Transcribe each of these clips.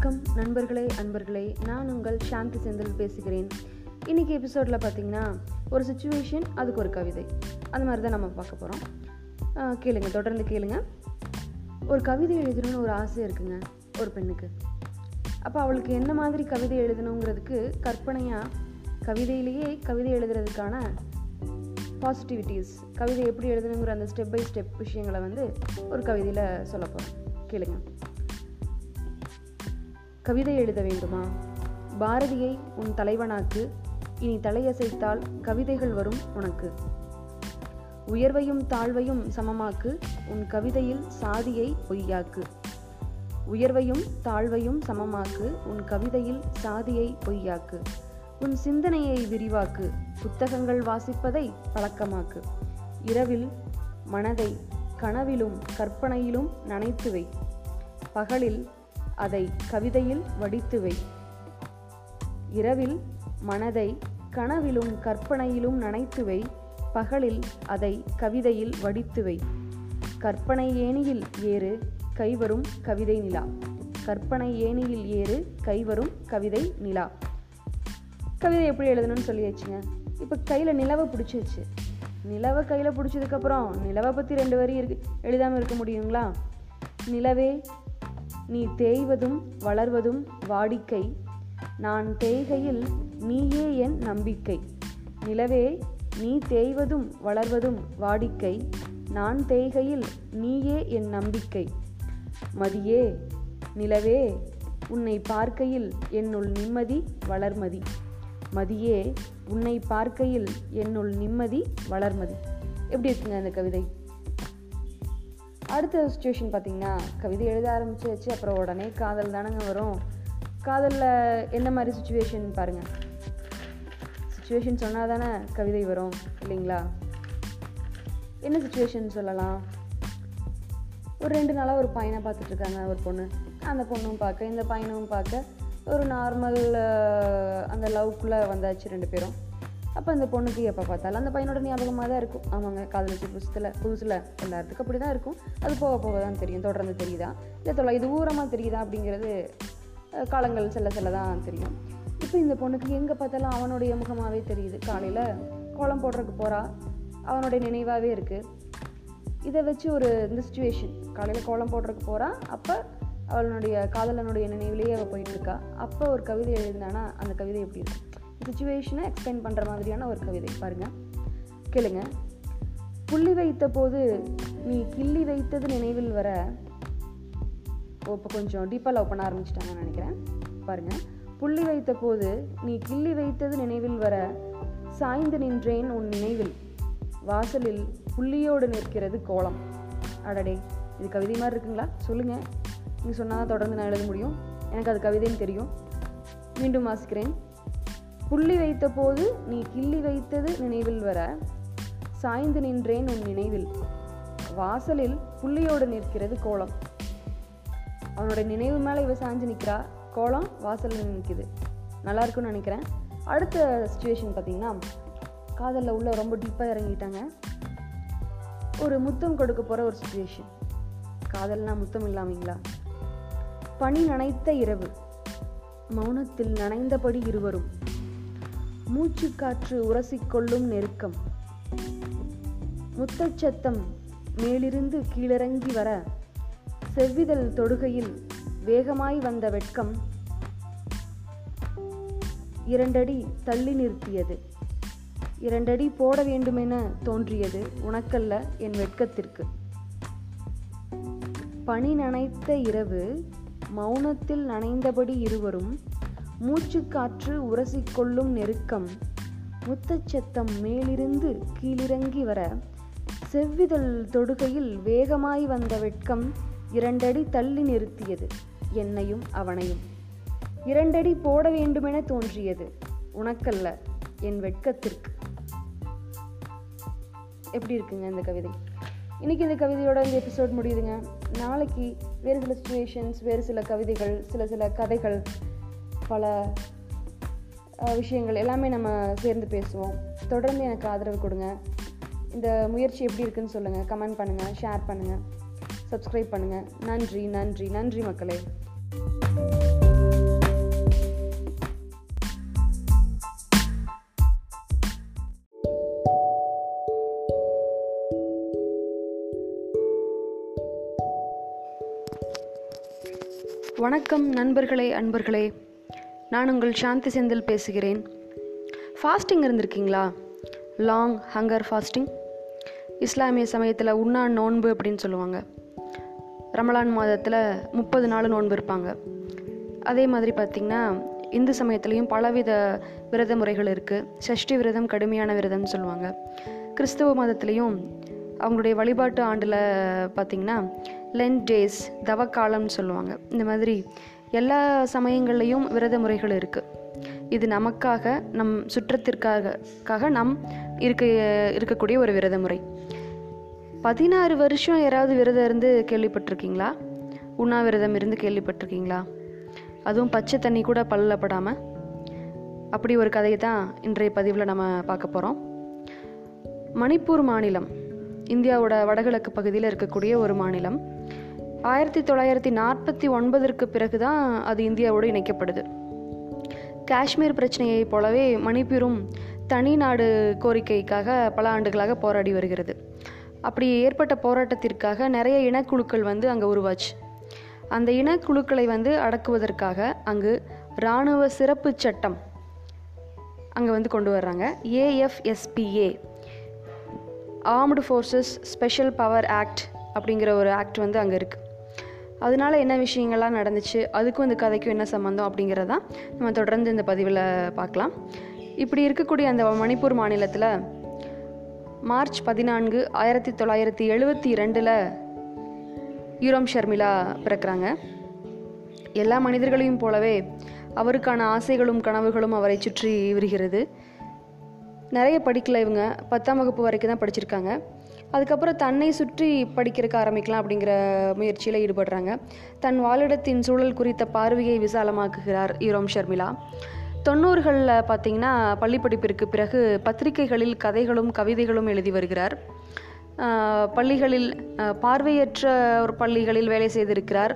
வணக்கம். நண்பர்களே அன்பர்களே நான் உங்கள் சாந்தி செந்தில் பேசுகிறேன். இன்றைக்கி எபிசோடில் பார்த்தீங்கன்னா ஒரு சுச்சுவேஷன் அதுக்கு ஒரு கவிதை. அந்த மாதிரி தான் நம்ம பார்க்க போகிறோம் கேளுங்க தொடர்ந்து கேளுங்க. ஒரு கவிதை எழுதணும்னு ஒரு ஆசை இருக்குங்க ஒரு பெண்ணுக்கு. அப்போ அவளுக்கு என்ன மாதிரி கவிதை எழுதணுங்கிறதுக்கு கற்பனையாக கவிதையிலேயே கவிதை எழுதுறதுக்கான பாசிட்டிவிட்டிஸ் கவிதை எப்படி எழுதணுங்கிற அந்த ஸ்டெப் பை ஸ்டெப் விஷயங்களை வந்து ஒரு கவிதையில் சொல்ல போகிறோம் கேளுங்க. கவிதை எழுத வேண்டுமா? பாரதியை உன் தலைவனாக்கு இனி தலையசைத்தால் கவிதைகள் வரும் உனக்கு. உயர்வையும் தாழ்வையும் சமமாக்கு உன் கவிதையில் சாதியை பொய்யாக்கு. உயர்வையும் தாழ்வையும் சமமாக்கு உன் கவிதையில் சாதியை பொய்யாக்கு. உன் சிந்தனையை விரிவாக்கு புத்தகங்கள் வாசிப்பதை பழக்கமாக்கு. இரவில் மனதை கனவிலும் கற்பனையிலும் நனைத்து வை. பகலில் அதை கவிதையில் வடித்து வை. இரவில் மனதை கனவிலும் கற்பனையிலும் நனைத்து வை. பகலில் அதை கவிதையில் வடித்து வை. கற்பனை ஏணியில் ஏறு கைவரும் கவிதை நிலா. கற்பனை ஏணியில் ஏறு கைவரும் கவிதை நிலா. கவிதை எப்படி எழுதணும்னு சொல்லியாச்சுங்க? இப்போ கையில் நிலவை பிடிச்சிருச்சு. நிலவை கையில் பிடிச்சதுக்கப்புறம் நிலவை பற்றி ரெண்டு வரி இருக்கு. எழுதாமல் இருக்க முடியுங்களா? நிலவே நீ தேய்வதும் வளர்வதும் வாடிக்கை. நான் தேய்கையில் நீயே என் நம்பிக்கை. நிலவே நீ தேய்வதும் வளர்வதும் வாடிக்கை. நான் தேய்கையில் நீயே என் நம்பிக்கை. மதியே நிலவே உன்னை பார்க்கையில் என்னுள் நிம்மதி வளர்மதி. மதியே உன்னை பார்க்கையில் என்னுள் நிம்மதி வளர்மதி. எப்படி இருக்குங்க அந்த கவிதை? அடுத்த சுச்சுவேஷன் பார்த்திங்கன்னா கவிதை எழுத ஆரம்பிச்சாச்சு அப்புறம் உடனே காதல் தானங்க வரும். காதலில் என்ன மாதிரி சுச்சுவேஷன் பாருங்கள் சுச்சுவேஷன் சொன்னால் தானே கவிதை வரும் இல்லைங்களா? என்ன சுச்சுவேஷன் சொல்லலாம்? ஒரு ரெண்டு நாளாக ஒரு பையனை பார்த்துட்ருக்காங்க ஒரு பொண்ணு. அந்த பொண்ணும் பார்க்க இந்த பையனும் பார்க்க ஒரு நார்மல் அந்த லவ்க்குள்ளே வந்தாச்சு ரெண்டு பேரும். அப்போ அந்த பொண்ணுக்கு எப்போ பார்த்தாலும் அந்த பையனோட ஞாபகமாக தான் இருக்கும். ஆமாங்க காதலிச்சு புதுசில் புதுசில் எல்லாத்துக்கும் அப்படி தான் இருக்கும். அது போக போக தான் தெரியும் தொடர்ந்து தெரியுதா? இல்லை தொலை இது ஊரமாக தெரியுதா அப்படிங்கிறது காலங்கள் செல்ல செல்ல தான் தெரியும். இப்போ இந்த பொண்ணுக்கு எங்கே பார்த்தாலும் அவனுடைய முகமாகவே தெரியுது. காலையில் கோலம் போடுறதுக்கு போகிறா அவனுடைய நினைவாகவே இருக்குது இதை வச்சு ஒரு இந்த சுச்சுவேஷன் காலையில் கோலம் போடுறதுக்கு போகிறா அப்போ அவளுடைய காதலனுடைய நினைவிலேயே அவள் போயிட்டுருக்கா அப்போ ஒரு கவிதை எழுதினானா அந்த கவிதை எப்படி இருக்கும்? சுச்சுவேஷனை எக்ஸ்பிளைன் பண்ணுற மாதிரியான ஒரு கவிதை. பாருங்கள் கேளுங்க. புள்ளி வைத்த போது நீ கிள்ளி வைத்தது நினைவில் வர ஓ இப்போ கொஞ்சம் டீப்பாக லவ் பண்ண ஆரம்பிச்சிட்டாங்கன்னு நினைக்கிறேன். பாருங்கள் புள்ளி வைத்த போது நீ கிள்ளி வைத்தது நினைவில் வர சாய்ந்து நின்றேன் உன் நினைவில். வாசலில் புள்ளியோடு நிற்கிறது கோலம். அடடே இது கவிதை மாதிரி இருக்குங்களா? சொல்லுங்கள் நீங்கள் சொன்னால் தொடர்ந்து நான் எழுத முடியும். எனக்கு அது கவிதைன்னு தெரியும். மீண்டும் வாசிக்கிறேன். புள்ளி வைத்த போது நீ கிள்ளி வைத்தது நினைவில் வர சாய்ந்து நின்றேன் உன் நினைவில். வாசலில் புள்ளியோடு நிற்கிறது கோலம். அவனோட நினைவு மேலே இவ சாஞ்சு நிற்கிறா கோலம் வாசலில் நிற்கிது. நல்லா இருக்கும்னு நினைக்கிறேன். அடுத்த சுச்சுவேஷன் பார்த்தீங்கன்னா காதலில் உள்ள ரொம்ப டீப்பாக இறங்கிட்டாங்க. ஒரு முத்தம் கொடுக்க போகிற ஒரு சுச்சுவேஷன் காதல்னா முத்தம் இல்லாமீங்களா? பனி நனைத்த இரவு. மௌனத்தில் நனைந்தபடி இருவரும். மூச்சுக்காற்று உரசிக்கொள்ளும் நெருக்கம். முத்தச்சத்தம் மேலிருந்து கீழிறங்கி வர செவ்விதழ் தொடுகையில் வேகமாய் வந்த வெட்கம் இரண்டடி தள்ளி நிறுத்தியது. இரண்டடி போட வேண்டுமென தோன்றியது உனக்கல்ல என் வெட்கத்திற்கு. பனி நனைத்த இரவு மௌனத்தில் நனைந்தபடி இருவரும் மூச்சுக்காற்று உரசிக்கொள்ளும் நெருக்கம் முத்தச்சத்தம் மேலிருந்து கீழிறங்கி வர செவ்விதழ் தொடுகையில் வேகமாய் வந்த வெட்கம் இரண்டடி தள்ளி நிறுத்தியது என்னையும் அவனையும். இரண்டடி போட வேண்டுமென தோன்றியது உனக்கல்ல என் வெட்கத்திற்கு. எப்படி இருக்குங்க இந்த கவிதை? இன்றைக்கி இந்த கவிதையோட இந்த எபிசோட் முடியுதுங்க. நாளைக்கு வேறு சில சுச்சுவேஷன்ஸ் வேறு சில கவிதைகள் சில சில கதைகள் பல விஷயங்கள் எல்லாமே நம்ம சேர்ந்து பேசுவோம். தொடர்ந்து எனக்கு ஆதரவு கொடுங்க. இந்த முயற்சி எப்படி இருக்குன்னு சொல்லுங்கள் கமெண்ட் பண்ணுங்கள் ஷேர் பண்ணுங்கள் சப்ஸ்கிரைப் பண்ணுங்கள் நன்றி நன்றி நன்றி மக்களே. வணக்கம் நண்பர்களே அன்பர்களே. நான் உங்கள் சாந்தி செந்தில் பேசுகிறேன். ஃபாஸ்டிங் இருந்திருக்கீங்களா? லாங் ஹங்கர் ஃபாஸ்டிங் இஸ்லாமிய சமயத்தில் உண்ணா நோன்பு அப்படின்னு சொல்லுவாங்க. ரமலான் மாதத்தில் முப்பது நாள் நோன்பு இருப்பாங்க. அதே மாதிரி பார்த்திங்கன்னா இந்து சமயத்துலேயும் பலவித விரத முறைகள் இருக்குது சஷ்டி விரதம் கடுமையான விரதம்னு சொல்லுவாங்க. கிறிஸ்துவ மதத்துலேயும் அவங்களுடைய வழிபாட்டு ஆண்டில் பார்த்திங்கன்னா லென் டேஸ் தவக்காலம்னு சொல்லுவாங்க. இந்த மாதிரி எல்லா சமயங்கள்லேயும் விரத முறைகள் இருக்குது இது நமக்காக நம் சுற்றத்திற்காக நம் இருக்க இருக்கக்கூடிய ஒரு விரத முறை பதினாறு வருஷம் யாராவது விரதம் இருந்து கேள்விப்பட்டிருக்கீங்களா? உண்ணாவிரதம் இருந்து கேள்விப்பட்டிருக்கீங்களா? அதுவும் பச்சை தண்ணி கூட பல்லப்படாமல் அப்படி ஒரு கதையை தான் இன்றைய பதிவில் நம்ம பார்க்க போகிறோம் மணிப்பூர் மாநிலம் இந்தியாவோட வடகிழக்கு பகுதியில் இருக்கக்கூடிய ஒரு மாநிலம். ஆயிரத்தி தொள்ளாயிரத்தி நாற்பத்தி ஒன்பதற்கு பிறகு தான் அது இந்தியாவோடு இணைக்கப்படுது. காஷ்மீர் பிரச்சனையை போலவே மணிப்பூரும் தனி நாடு கோரிக்கைக்காக பல ஆண்டுகளாக போராடி வருகிறது. அப்படி ஏற்பட்ட போராட்டத்திற்காக நிறைய இனக்குழுக்கள் வந்து அங்கே உருவாச்சு. அந்த இனக்குழுக்களை வந்து அடக்குவதற்காக அங்கு இராணுவ சிறப்பு சட்டம் அங்கே வந்து கொண்டு வர்றாங்க. AFSPA armed forces special power act அப்படிங்கிற ஒரு ஆக்ட் வந்து அங்கே இருக்குது அதனால என்ன விஷயங்கள்லாம் நடந்துச்சு அதுக்கும் இந்த கதைக்கும் என்ன சம்மந்தம் அப்படிங்கிறதான் நம்ம தொடர்ந்து இந்த பதிவில் பார்க்கலாம். இப்படி இருக்கக்கூடிய அந்த மணிப்பூர் மாநிலத்தில் மார்ச் பதினான்கு ஆயிரத்தி தொள்ளாயிரத்தி எழுபத்தி ரெண்டில் யூரோம் ஷர்மிளா பிறக்கிறாங்க. எல்லா மனிதர்களையும் போலவே அவருக்கான ஆசைகளும் கனவுகளும் அவரை சுற்றி விரிகிறது. நிறைய படிக்கல இவங்க பத்தாம் வகுப்பு வரைக்கும் தான் படிச்சிருக்காங்க. அதுக்கப்புறம் தன்னை சுற்றி படிக்கிறக்க ஆரம்பிக்கலாம் அப்படிங்கிற முயற்சியில் ஈடுபடுறாங்க. தன் வாழிடத்தின் சூழல் குறித்த பார்வையை விசாலமாக்குகிறார் ஈரோம் ஷர்மிளா. தொண்ணூறுகளில் பார்த்தீங்கன்னா பள்ளி படிப்பிற்கு பிறகு பத்திரிகைகளில் கதைகளும் கவிதைகளும் எழுதி வருகிறார். பள்ளிகளில் பார்வையற்ற ஒரு பள்ளிகளில் வேலை செய்திருக்கிறார்.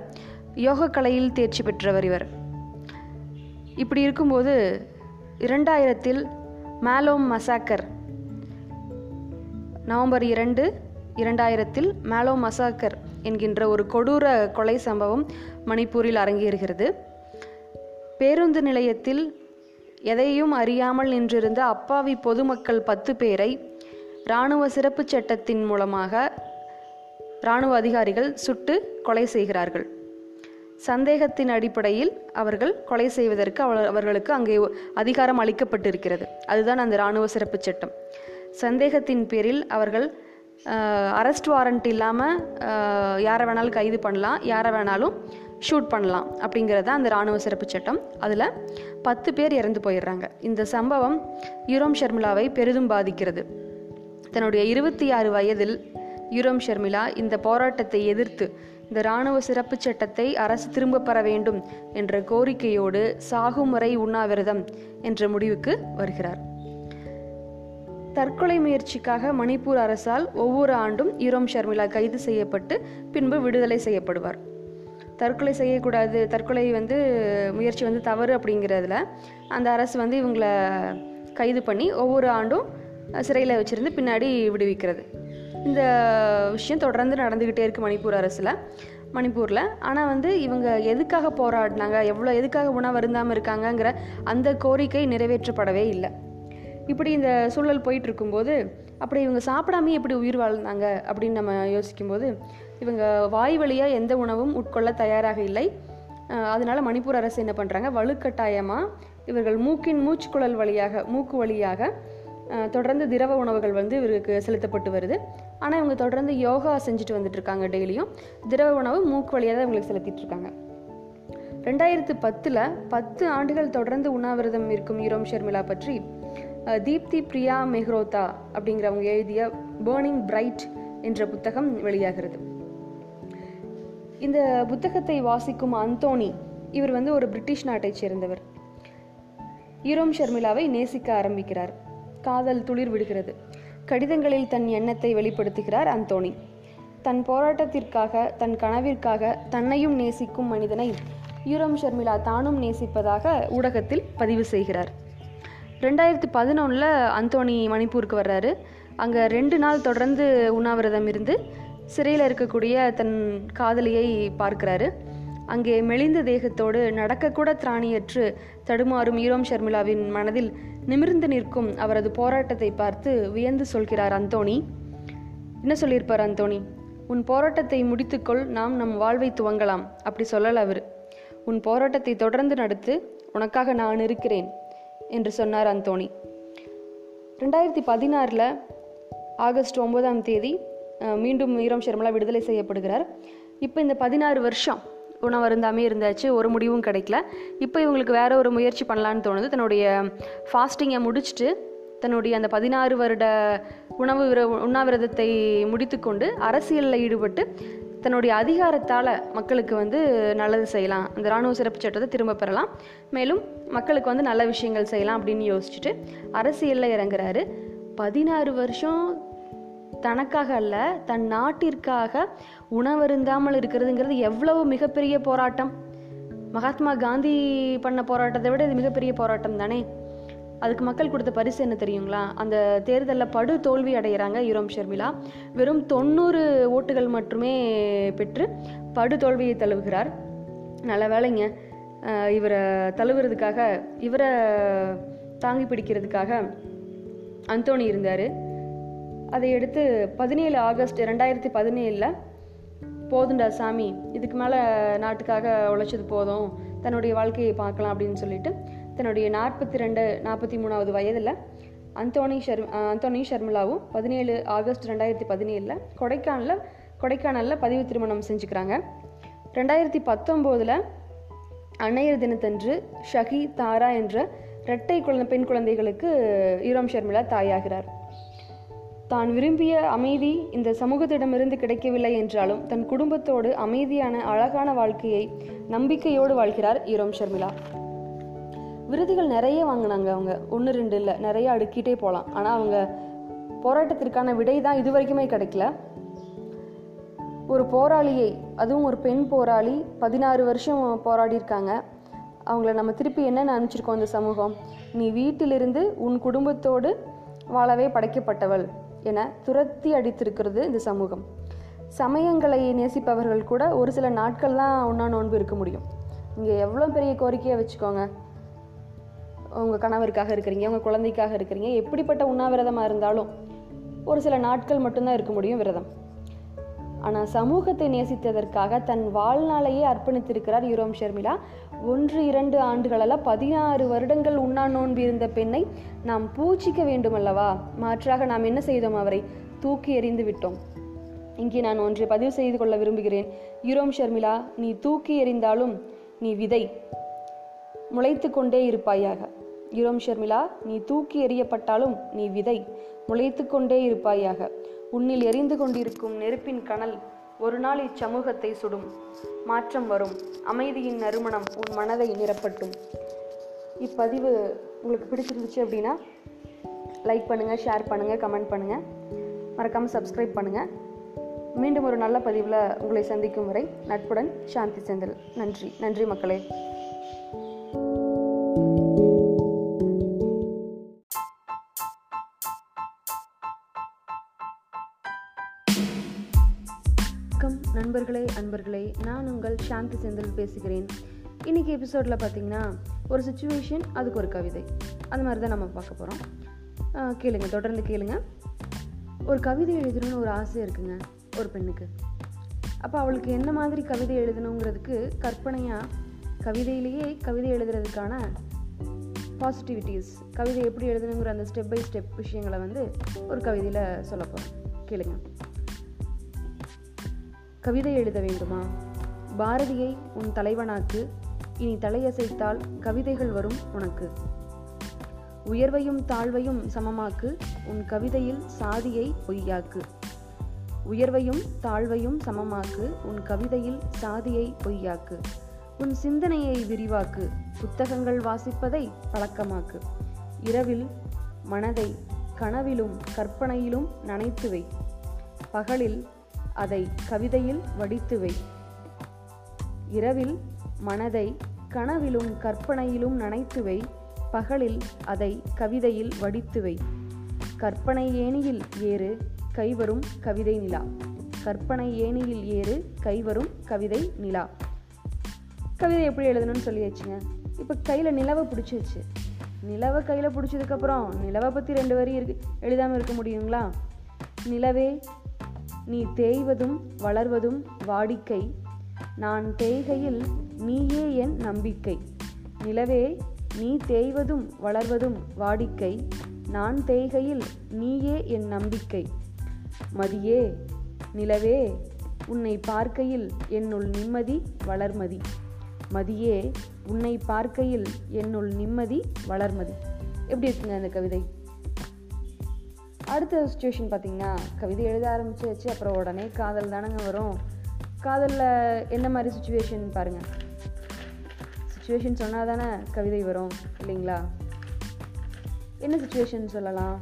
யோக கலையில் தேர்ச்சி பெற்றவர் இவர். இப்படி இருக்கும்போது இரண்டாயிரத்தில் மேலோம் மசாக்கர் நவம்பர் இரண்டு இரண்டாயிரத்தில் மேலோ மசாக்கர் என்கின்ற ஒரு கொடூர கொலை சம்பவம் மணிப்பூரில் அரங்கேறுகிறது. பேருந்து நிலையத்தில் எதையும் அறியாமல் நின்றிருந்த அப்பாவி பொதுமக்கள் பத்து பேரை இராணுவ சிறப்பு சட்டத்தின் மூலமாக இராணுவ அதிகாரிகள் சுட்டு கொலை செய்கிறார்கள். சந்தேகத்தின் அடிப்படையில் அவர்கள் கொலை செய்வதற்கு அவர்களுக்கு அங்கே அதிகாரம் அளிக்கப்பட்டிருக்கிறது. அதுதான் அந்த இராணுவ சிறப்பு சட்டம். சந்தேகத்தின் பேரில் அவர்கள் அரெஸ்ட் வாரண்ட் இல்லாமல் யாரை வேணாலும் கைது பண்ணலாம் யாரை வேணாலும் ஷூட் பண்ணலாம் அப்படிங்கிறது தான் அந்த இராணுவ சிறப்பு சட்டம். அதில் பத்து பேர் இறந்து போயிடுறாங்க. இந்த சம்பவம் யூரோம் ஷர்மிளாவை பெரிதும் பாதிக்கிறது. தன்னுடைய இருபத்தி ஆறு வயதில் யூரோம் ஷர்மிளா இந்த போராட்டத்தை எதிர்த்து இந்த இராணுவ சிறப்பு சட்டத்தை அரசு திரும்ப பெற வேண்டும் என்ற கோரிக்கையோடு சாகுமுறை உண்ணாவிரதம் என்ற முடிவுக்கு வருகிறார். தற்கொலை முயற்சிக்காக மணிப்பூர் அரசால் ஒவ்வொரு ஆண்டும் ஈரோம் ஷர்மிளா கைது செய்யப்பட்டு பின்பு விடுதலை செய்யப்படுவார். தற்கொலை செய்யக்கூடாது தற்கொலை வந்து முயற்சி வந்து தவறு அப்படிங்கிறதுல அந்த அரசு வந்து இவங்களை கைது பண்ணி ஒவ்வொரு ஆண்டும் சிறையில் வச்சுருந்து பின்னாடி விடுவிக்கிறது. இந்த விஷயம் தொடர்ந்து நடந்துக்கிட்டே இருக்குது மணிப்பூர் அரசில் மணிப்பூரில். ஆனால் வந்து இவங்க எதுக்காக போராடினாங்க எவ்வளோ எதுக்காக உணவு அருந்தாமல் இருக்காங்கங்கிற அந்த கோரிக்கை நிறைவேற்றப்படவே இல்லை. இப்படி இந்த சூழல் போயிட்டு இருக்கும்போது அப்படி இவங்க சாப்பிடாமே எப்படி உயிர் வாழ்ந்தாங்க அப்படின்னு நம்ம யோசிக்கும்போது இவங்க வாய் வழியாக எந்த உணவும் உட்கொள்ள தயாராக இல்லை. அதனால் மணிப்பூர் அரசு என்ன பண்ணுறாங்க வலுக்கட்டாயமாக இவர்கள் மூக்கின் மூச்சுக்குழல் வழியாக மூக்கு வழியாக தொடர்ந்து திரவ உணவுகள் வந்து இவருக்கு செலுத்தப்பட்டு வருது. ஆனால் இவங்க தொடர்ந்து யோகா செஞ்சுட்டு வந்துட்டு இருக்காங்க டெய்லியும். திரவ உணவு மூக்கு வழியாக தான் இவங்களுக்கு செலுத்திட்டு இருக்காங்க ரெண்டாயிரத்து பத்தில் பத்து ஆண்டுகள் தொடர்ந்து உண்ணாவிரதம் இருக்கும் ஈரோம் ஷர்மிளா பற்றி தீப்தி பிரியா மெஹ்ரோதா அப்படிங்கிறவங்க எழுதிய பேர்னிங் பிரைட் என்ற புத்தகம் வெளியாகிறது. இந்த புத்தகத்தை வாசிக்கும் அந்தோனி இவர் வந்து ஒரு பிரிட்டிஷ் நாட்டைச் சேர்ந்தவர். ஈரோம் ஷர்மிளாவை நேசிக்க ஆரம்பிக்கிறார். காதல் துளிர் விடுகிறது. கடிதங்களில் தன் எண்ணத்தை வெளிப்படுத்துகிறார் அந்தோனி தன் போராட்டத்திற்காக தன் கனவிற்காக தன்னையும் நேசிக்கும் மனிதனை யூரம் ஷர்மிளா தானும் நேசிப்பதாக ஊடகத்தில் பதிவு செய்கிறார். ரெண்டாயிரத்தி பதினொன்றில் அந்தோணி மணிப்பூருக்கு வர்றாரு. அங்கே ரெண்டு நாள் தொடர்ந்து உண்ணாவிரதம் இருந்து சிறையில் இருக்கக்கூடிய தன் காதலியை பார்க்கிறாரு. அங்கே மெலிந்த தேகத்தோடு நடக்கக்கூட திராணியற்று தடுமாறும் ஈரோம் ஷர்மிளாவின் மனதில் நிமிர்ந்து நிற்கும் அவரது போராட்டத்தை பார்த்து வியந்து சொல்கிறார் அந்தோணி. என்ன சொல்லியிருப்பார் அந்தோணி? உன் போராட்டத்தை முடித்துக்கொள் நாம் நம் வாழ்வை துவங்கலாம். அப்படி சொல்லல அவர். உன் போராட்டத்தை தொடர்ந்து நடத்து உனக்காக நான் இருக்கிறேன். என்று சொன்னார் அந்தோணி. ரெண்டாயிரத்தி பதினாறில் ஆகஸ்ட் ஒன்பதாம் தேதி மீண்டும் வீரம் ஷர்மலா விடுதலை செய்யப்படுகிறார். இப்போ இந்த பதினாறு வருஷம் உணவு அருந்தாமே இருந்தாச்சு ஒரு முடிவும் கிடைக்கல. இப்போ இவங்களுக்கு வேற ஒரு முயற்சி பண்ணலான்னு தோணுது. தன்னுடைய ஃபாஸ்டிங்கை முடிச்சுட்டு தன்னுடைய அந்த பதினாறு வருட உணவு விர உண்ணாவிரதத்தை முடித்துக்கொண்டு அரசியலில் ஈடுபட்டு தன்னுடைய அதிகாரத்தால் மக்களுக்கு வந்து நல்லது செய்யலாம். அந்த இராணுவ சிறப்பு சட்டத்தை திரும்ப பெறலாம். மேலும் மக்களுக்கு வந்து நல்ல விஷயங்கள் செய்யலாம் அப்படின்னு யோசிச்சுட்டு அரசியலில் இறங்குறாரு. பதினாறு வருஷம் தனக்காக அல்ல தன் நாட்டிற்காக உணவருந்தாமல் இருக்கிறதுங்கிறது எவ்வளவு மிகப்பெரிய போராட்டம். மகாத்மா காந்தி பண்ண போராட்டத்தை விட இது மிகப்பெரிய போராட்டம் தானே அதுக்கு மக்கள் கொடுத்த பரிசு என்ன தெரியுங்களா? அந்த தேர்தலில் படு தோல்வி அடைகிறாங்க ஈரோம் ஷர்மிளா. வெறும் தொண்ணூறு ஓட்டுகள் மட்டுமே பெற்று படு தோல்வியை தழுவுகிறார். நல்ல வேலைங்க இவரை தழுவுறதுக்காக இவரை தாங்கி பிடிக்கிறதுக்காக அந்தோணி இருந்தார். அதை எடுத்து பதினேழு ஆகஸ்ட் ரெண்டாயிரத்தி பதினேழில் போதுண்டா சாமி இதுக்கு மேலே நாட்டுக்காக உழைச்சது போதும் தன்னுடைய வாழ்க்கையை பார்க்கலாம் அப்படின்னு சொல்லிட்டு தன்னுடைய நாற்பத்தி ரெண்டு நாற்பத்தி மூணாவது வயதில் அந்தோனி ஷர் அந்தோனி ஷர்மிளாவும் பதினேழு ஆகஸ்ட் ரெண்டாயிரத்தி பதினேழில் கொடைக்கானலில் கொடைக்கானலில் பதிவு திருமணம் செஞ்சுக்கிறாங்க. ரெண்டாயிரத்தி பத்தொம்போதில் அன்னையர் தினத்தன்று ஷஹி தாரா என்ற இரட்டை குழந்தை பெண் குழந்தைகளுக்கு ஈரோம் ஷர்மிளா தாயாகிறார். தான் விரும்பிய அமைதி இந்த சமூகத்திடமிருந்து கிடைக்கவில்லை என்றாலும் தன் குடும்பத்தோடு அமைதியான அழகான வாழ்க்கையை நம்பிக்கையோடு வாழ்கிறார் ஈரோம் ஷர்மிளா. விருதுகள் நிறைய வாங்கினாங்க அவங்க. ஒன்று ரெண்டு இல்லை. நிறைய அடுக்கிட்டே போகலாம் ஆனால் அவங்க போராட்டத்திற்கான விடை தான் இது வரைக்குமே கிடைக்கல. ஒரு போராளியை அதுவும் ஒரு பெண் போராளி பதினாறு வருஷம் போராடி இருக்காங்க அவங்கள நம்ம திருப்பி என்ன நினச்சிருக்கோம் இந்த சமூகம்? நீ வீட்டிலிருந்து உன் குடும்பத்தோடு வாழவே படைக்கப்பட்டவள் என துரத்தி அடித்திருக்கிறது இந்த சமூகம். சமயங்களை நேசிப்பவர்கள் கூட ஒரு சில நாட்கள் தான் உண்ணா நோன்பு இருக்க முடியும். இங்கே எவ்வளோ பெரிய கோரிக்கையை வச்சுக்கோங்க. உங்கள் கணவருக்காக இருக்கிறீங்க உங்கள் குழந்தைக்காக இருக்கிறீங்க எப்படிப்பட்ட உண்ணாவிரதமாக இருந்தாலும் ஒரு சில நாட்கள் மட்டும்தான் இருக்க முடியும் விரதம். ஆனால் சமூகத்தை நேசித்ததற்காக தன் வாழ்நாளையே அர்ப்பணித்திருக்கிறார் யூரோம் ஷர்மிளா. ஒன்று இரண்டு ஆண்டுகளல்ல பதினாறு வருடங்கள் உண்ணா நோன்பு இருந்த பெண்ணை நாம் பூச்சிக்க வேண்டுமல்லவா? மாற்றாக நாம் என்ன செய்தோம் அவரை? தூக்கி எறிந்து விட்டோம். இங்கே நான் ஒன்றை பதிவு செய்து கொள்ள விரும்புகிறேன். யூரோம் ஷர்மிளா நீ தூக்கி எறிந்தாலும் நீ விதை. முளைத்து கொண்டே இருப்பாயாக. யுரோம் ஷர்மிளா நீ தூக்கி எறியப்பட்டாலும் நீ விதை. முளைத்து கொண்டே இருப்பாயாக. உன்னில் எரிந்து கொண்டிருக்கும் நெருப்பின் கனல் ஒரு நாள் இச்சமூகத்தை சுடும். மாற்றம் வரும். அமைதியின் நறுமணம் உன் மனதை நிரப்பட்டும். இப்பதிவு உங்களுக்கு பிடிச்சிருந்துச்சு அப்படின்னா லைக் பண்ணுங்கள் ஷேர் பண்ணுங்கள் கமெண்ட் பண்ணுங்கள் மறக்காமல் சப்ஸ்கிரைப் பண்ணுங்கள் மீண்டும் ஒரு நல்ல பதிவில் உங்களை சந்திக்கும் வரை நட்புடன் சாந்தி செந்தில். நன்றி. நன்றி மக்களே. நான் உங்கள் சாந்தி செந்தில் பேசுகிறேன். இன்றைக்கி எபிசோடில் பார்த்தீங்கன்னா ஒரு சுச்சுவேஷன் அதுக்கு ஒரு கவிதை. அந்த மாதிரி தான் நம்ம பார்க்க போகிறோம் கேளுங்க தொடர்ந்து கேளுங்க. ஒரு கவிதை எழுதணும்னு ஒரு ஆசை இருக்குங்க ஒரு பெண்ணுக்கு. அப்போ அவளுக்கு என்ன மாதிரி கவிதை எழுதணுங்கிறதுக்கு கற்பனையாக கவிதையிலேயே கவிதை எழுதுறதுக்கான பாசிட்டிவிட்டிஸ் கவிதை எப்படி எழுதணுங்கிற அந்த ஸ்டெப் பை ஸ்டெப் விஷயங்களை வந்து ஒரு கவிதையில் சொல்ல போகிறோம் கேளுங்க. கவிதை எழுத வேண்டுமா? பாரதியை உன் தலைவனாக்கு இனி தலையசைத்தால் கவிதைகள் வரும் உனக்கு. உயர்வையும் தாழ்வையும் சமமாக்கு உன் கவிதையில் சாதியை பொய்யாக்கு. உயர்வையும் தாழ்வையும் சமமாக்கு உன் கவிதையில் சாதியை பொய்யாக்கு. உன் சிந்தனையை விரிவாக்கு புத்தகங்கள் வாசிப்பதை பழக்கமாக்கு. இரவில் மனதை கனவிலும் கற்பனையிலும் நனைத்து வை. பகலில் அதை கவிதையில் வடித்து வை. இரவில் மனதை கனவிலும் கற்பனையிலும் நனைத்து வை. பகலில் அதை கவிதையில் வடித்து வை. கற்பனை ஏணியில் ஏறு கைவரும் கவிதை நிலா. கற்பனை ஏணியில் ஏறு கைவரும் கவிதை நிலா. கவிதை எப்படி எழுதணும்னு சொல்லியாச்சுங்க? இப்போ கையில் நிலவை பிடிச்சிருச்சு. நிலவை கையில் பிடிச்சதுக்கப்புறம் நிலவை பற்றி ரெண்டு வரி இருக்கு. எழுதாமல் இருக்க முடியுங்களா? நிலவே நீ தேய்வதும் வளர்வதும் வாடிக்கை. நான் தேய்கையில் நீயே என் நம்பிக்கை. நிலவே நீ தேய்வதும் வளர்வதும் வாடிக்கை. நான் தேய்கையில் நீயே என் நம்பிக்கை. மதியே நிலவே உன்னை பார்க்கையில் என்னுள் நிம்மதி வளர்மதி. மதியே உன்னை பார்க்கையில் என்னுள் நிம்மதி வளர்மதி. எப்படி இருக்குங்க அந்த கவிதை? அடுத்த சுச்சுவேஷன் பார்த்தீங்கன்னா கவிதை எழுத ஆரம்பிச்சாச்சு அப்புறம் உடனே காதல் தானங்க வரும். காதலில் என்ன மாதிரி சுச்சுவேஷன் பாருங்கள் சுச்சுவேஷன் சொன்னால் தானே கவிதை வரும் இல்லைங்களா? என்ன சுச்சுவேஷன் சொல்லலாம்?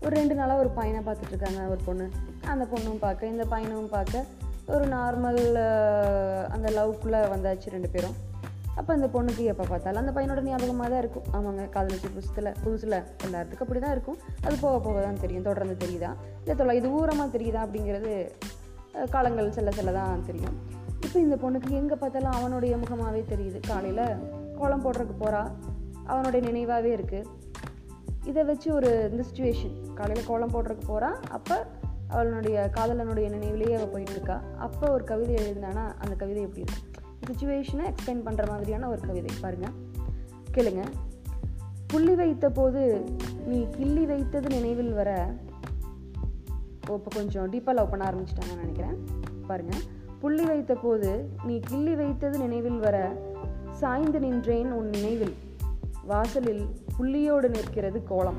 ஒரு ரெண்டு நாளாக ஒரு பையனை பார்த்துட்ருக்காங்க ஒரு பொண்ணு. அந்த பொண்ணும் பார்க்க இந்த பையனும் பார்க்க ஒரு நார்மல் அந்த லவ்க்குள்ளே வந்தாச்சு ரெண்டு பேரும். அப்போ அந்த பொண்ணுக்கு எப்போ பார்த்தாலும் அந்த பையனோட ஞாபகமாக தான் இருக்கும். ஆமாங்க காதலிச்சு புதுசில் புதுசில் எல்லாத்துக்கும் அப்படி தான் இருக்கும். அது போக போக தான் தெரியும் தொடர்ந்து தெரியுதா? இல்லை தொலை இது ஊரமாக தெரியுதா அப்படிங்கிறது காலங்கள் செல்ல செல்ல தான் தெரியும். இப்போ இந்த பொண்ணுக்கு எங்கே பார்த்தாலும் அவனுடைய முகமாகவே தெரியுது. காலையில் கோலம் போடுறதுக்கு போகிறா அவனுடைய நினைவாகவே இருக்குது இதை வச்சு ஒரு இந்த சுச்சுவேஷன் காலையில் கோலம் போடுறதுக்கு போகிறா அப்போ அவளுடைய காதலனுடைய நினைவிலேயே அவள் போயிட்டுருக்கா அப்போ ஒரு கவிதை எழுதினானா அந்த கவிதை எப்படி இருக்கும்? சுச்சுவேஷனை எக்ஸ்பிளைன் பண்ணுற மாதிரியான ஒரு கவிதை. பாருங்கள் கேளுங்க. புள்ளி வைத்த போது நீ கிள்ளி வைத்தது நினைவில் வர இப்போ கொஞ்சம் டீப்பாக லவ் பண்ண ஆரம்பிச்சிட்டாங்கன்னு நினைக்கிறேன். பாருங்கள் புள்ளி வைத்த போது நீ கிள்ளி வைத்தது நினைவில் வர சாய்ந்து நின்றேன் உன் நினைவில். வாசலில் புள்ளியோடு நிற்கிறது கோலம்.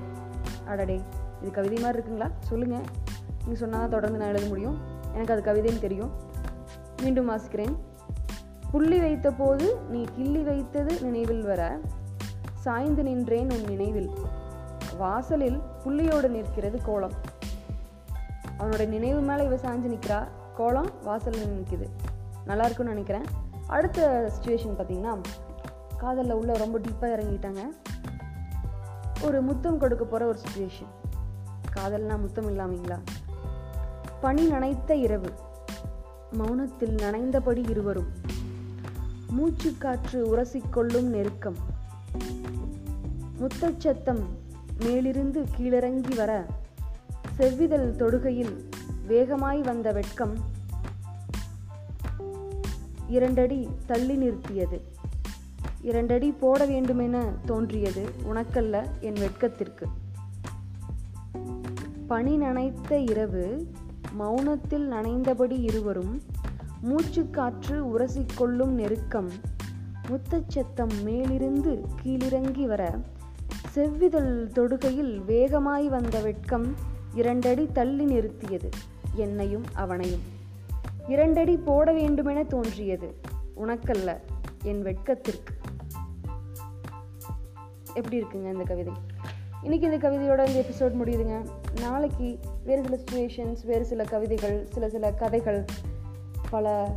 அடடே இது கவிதை மாதிரி இருக்குங்களா? சொல்லுங்கள் நீங்கள் சொன்னால் தான் தொடர்ந்து நான் எழுத முடியும். எனக்கு அது கவிதைன்னு தெரியும். மீண்டும் வாசிக்கிறேன். புள்ளி வைத்த போது நீ கிள்ளி வைத்தது நினைவில் வர சாய்ந்து நின்றேன் உன் நினைவில். வாசலில் புள்ளியோடு நிற்கிறது கோலம். அவனோட நினைவு மேலே இவ சாஞ்சு நிற்கிறா கோலம் வாசலில் நிற்கிது நல்லா இருக்குன்னு நினைக்கிறேன். அடுத்த சுச்சுவேஷன் பார்த்தீங்கன்னா காதலில் உள்ள ரொம்ப டீப்பாக இறங்கிட்டாங்க. ஒரு முத்தம் கொடுக்க போகிற ஒரு சுச்சுவேஷன் காதல்னா முத்தம் இல்லாமீங்களா? பனி நனைத்த இரவு. மௌனத்தில் நனைந்தபடி இருவரும். மூச்சு காற்று உரசிக்கொள்ளும் நெருக்கம். முத்தச்சத்தம் மேலிருந்து கீழிறங்கி வர செவ்விதழ் தொடுகையில் வேகமாய் வந்த வெட்கம் இரண்டடி தள்ளி நிறுத்தியது. இரண்டடி போட வேண்டுமென தோன்றியது உனக்கல்ல என் வெட்கத்திற்கு. பனி நனைத்த இரவு மௌனத்தில் நனைந்தபடி இருவரும் மூச்சுக்காற்று உரசிக்கொள்ளும் நெருக்கம். முத்தச்சத்தம் மேலிருந்து கீழிறங்கி வர. செவ்விதழ் தொடுகையில் வேகமாய் வந்த வெட்கம் இரண்டடி தள்ளி நிறுத்தியது. என்னையும் அவனையும். இரண்டடி போட வேண்டுமென தோன்றியது. உனக்கல்ல என் வெட்கத்திற்கு. எப்படி இருக்குங்க இந்த கவிதை? இன்னைக்கு இந்த கவிதையோட இந்த எபிசோட் முடியுதுங்க. நாளைக்கு வேறு சில சுச்சுவேஷன்ஸ் வேறு சில கவிதைகள் சில சில கதைகள் பல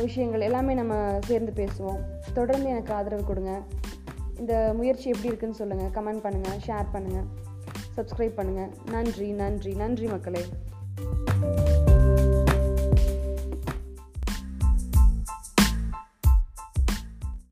விஷயங்கள் எல்லாமே நம்ம சேர்ந்து பேசுவோம். தொடர்ந்து எனக்கு ஆதரவு கொடுங்க. இந்த முயற்சி எப்படி இருக்குன்னு சொல்லுங்கள் கமெண்ட் பண்ணுங்கள் ஷேர் பண்ணுங்கள் சப்ஸ்கிரைப் பண்ணுங்கள் நன்றி நன்றி நன்றி மக்களே.